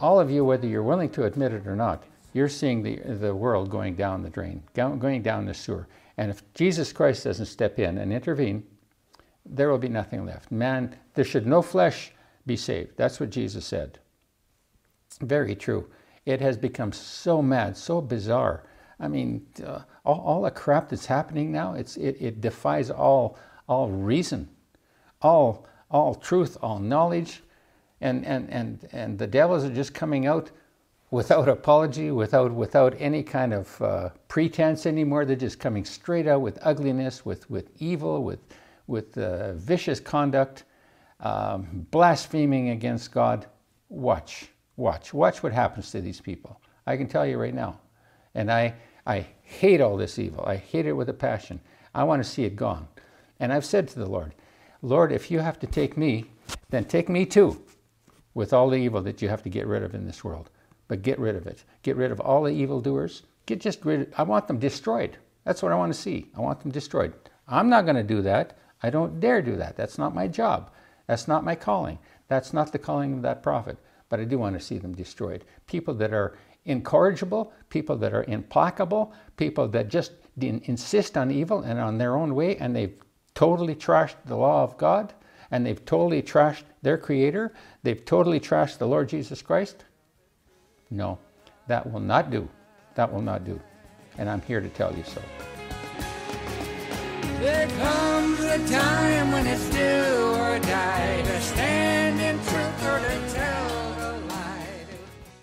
all of you, whether you're willing to admit it or not, you're seeing the, the world going down the drain, going down the sewer. And if Jesus Christ doesn't step in and intervene, there will be nothing left. Man, there should no flesh be saved. That's what Jesus said. Very true. It has become so mad, so bizarre. I mean, uh, all, all, the crap that's happening now, it's, it, it defies all, all reason, all, all truth, all knowledge. And, and, and, and the devils are just coming out without apology, without, without any kind of uh, pretense anymore. They're just coming straight out with ugliness, with, with evil, with, with uh, vicious conduct, um, blaspheming against God. Watch, watch, watch what happens to these people. I can tell you right now. And I, I hate all this evil. I hate it with a passion. I want to see it gone. And I've said to the Lord, Lord, if you have to take me, then take me too, with all the evil that you have to get rid of in this world. But get rid of it. Get rid of all the evildoers. Get just rid. Of, I want them destroyed. That's what I want to see. I want them destroyed. I'm not going to do that. I don't dare do that. That's not my job. That's not my calling. That's not the calling of that prophet. But I do want to see them destroyed. People that are incorrigible, people that are implacable, people that just insist on evil and on their own way, and they've totally trashed the law of God, and they've totally trashed their Creator, they've totally trashed the Lord Jesus Christ. No, that will not do. That will not do. And I'm here to tell you so.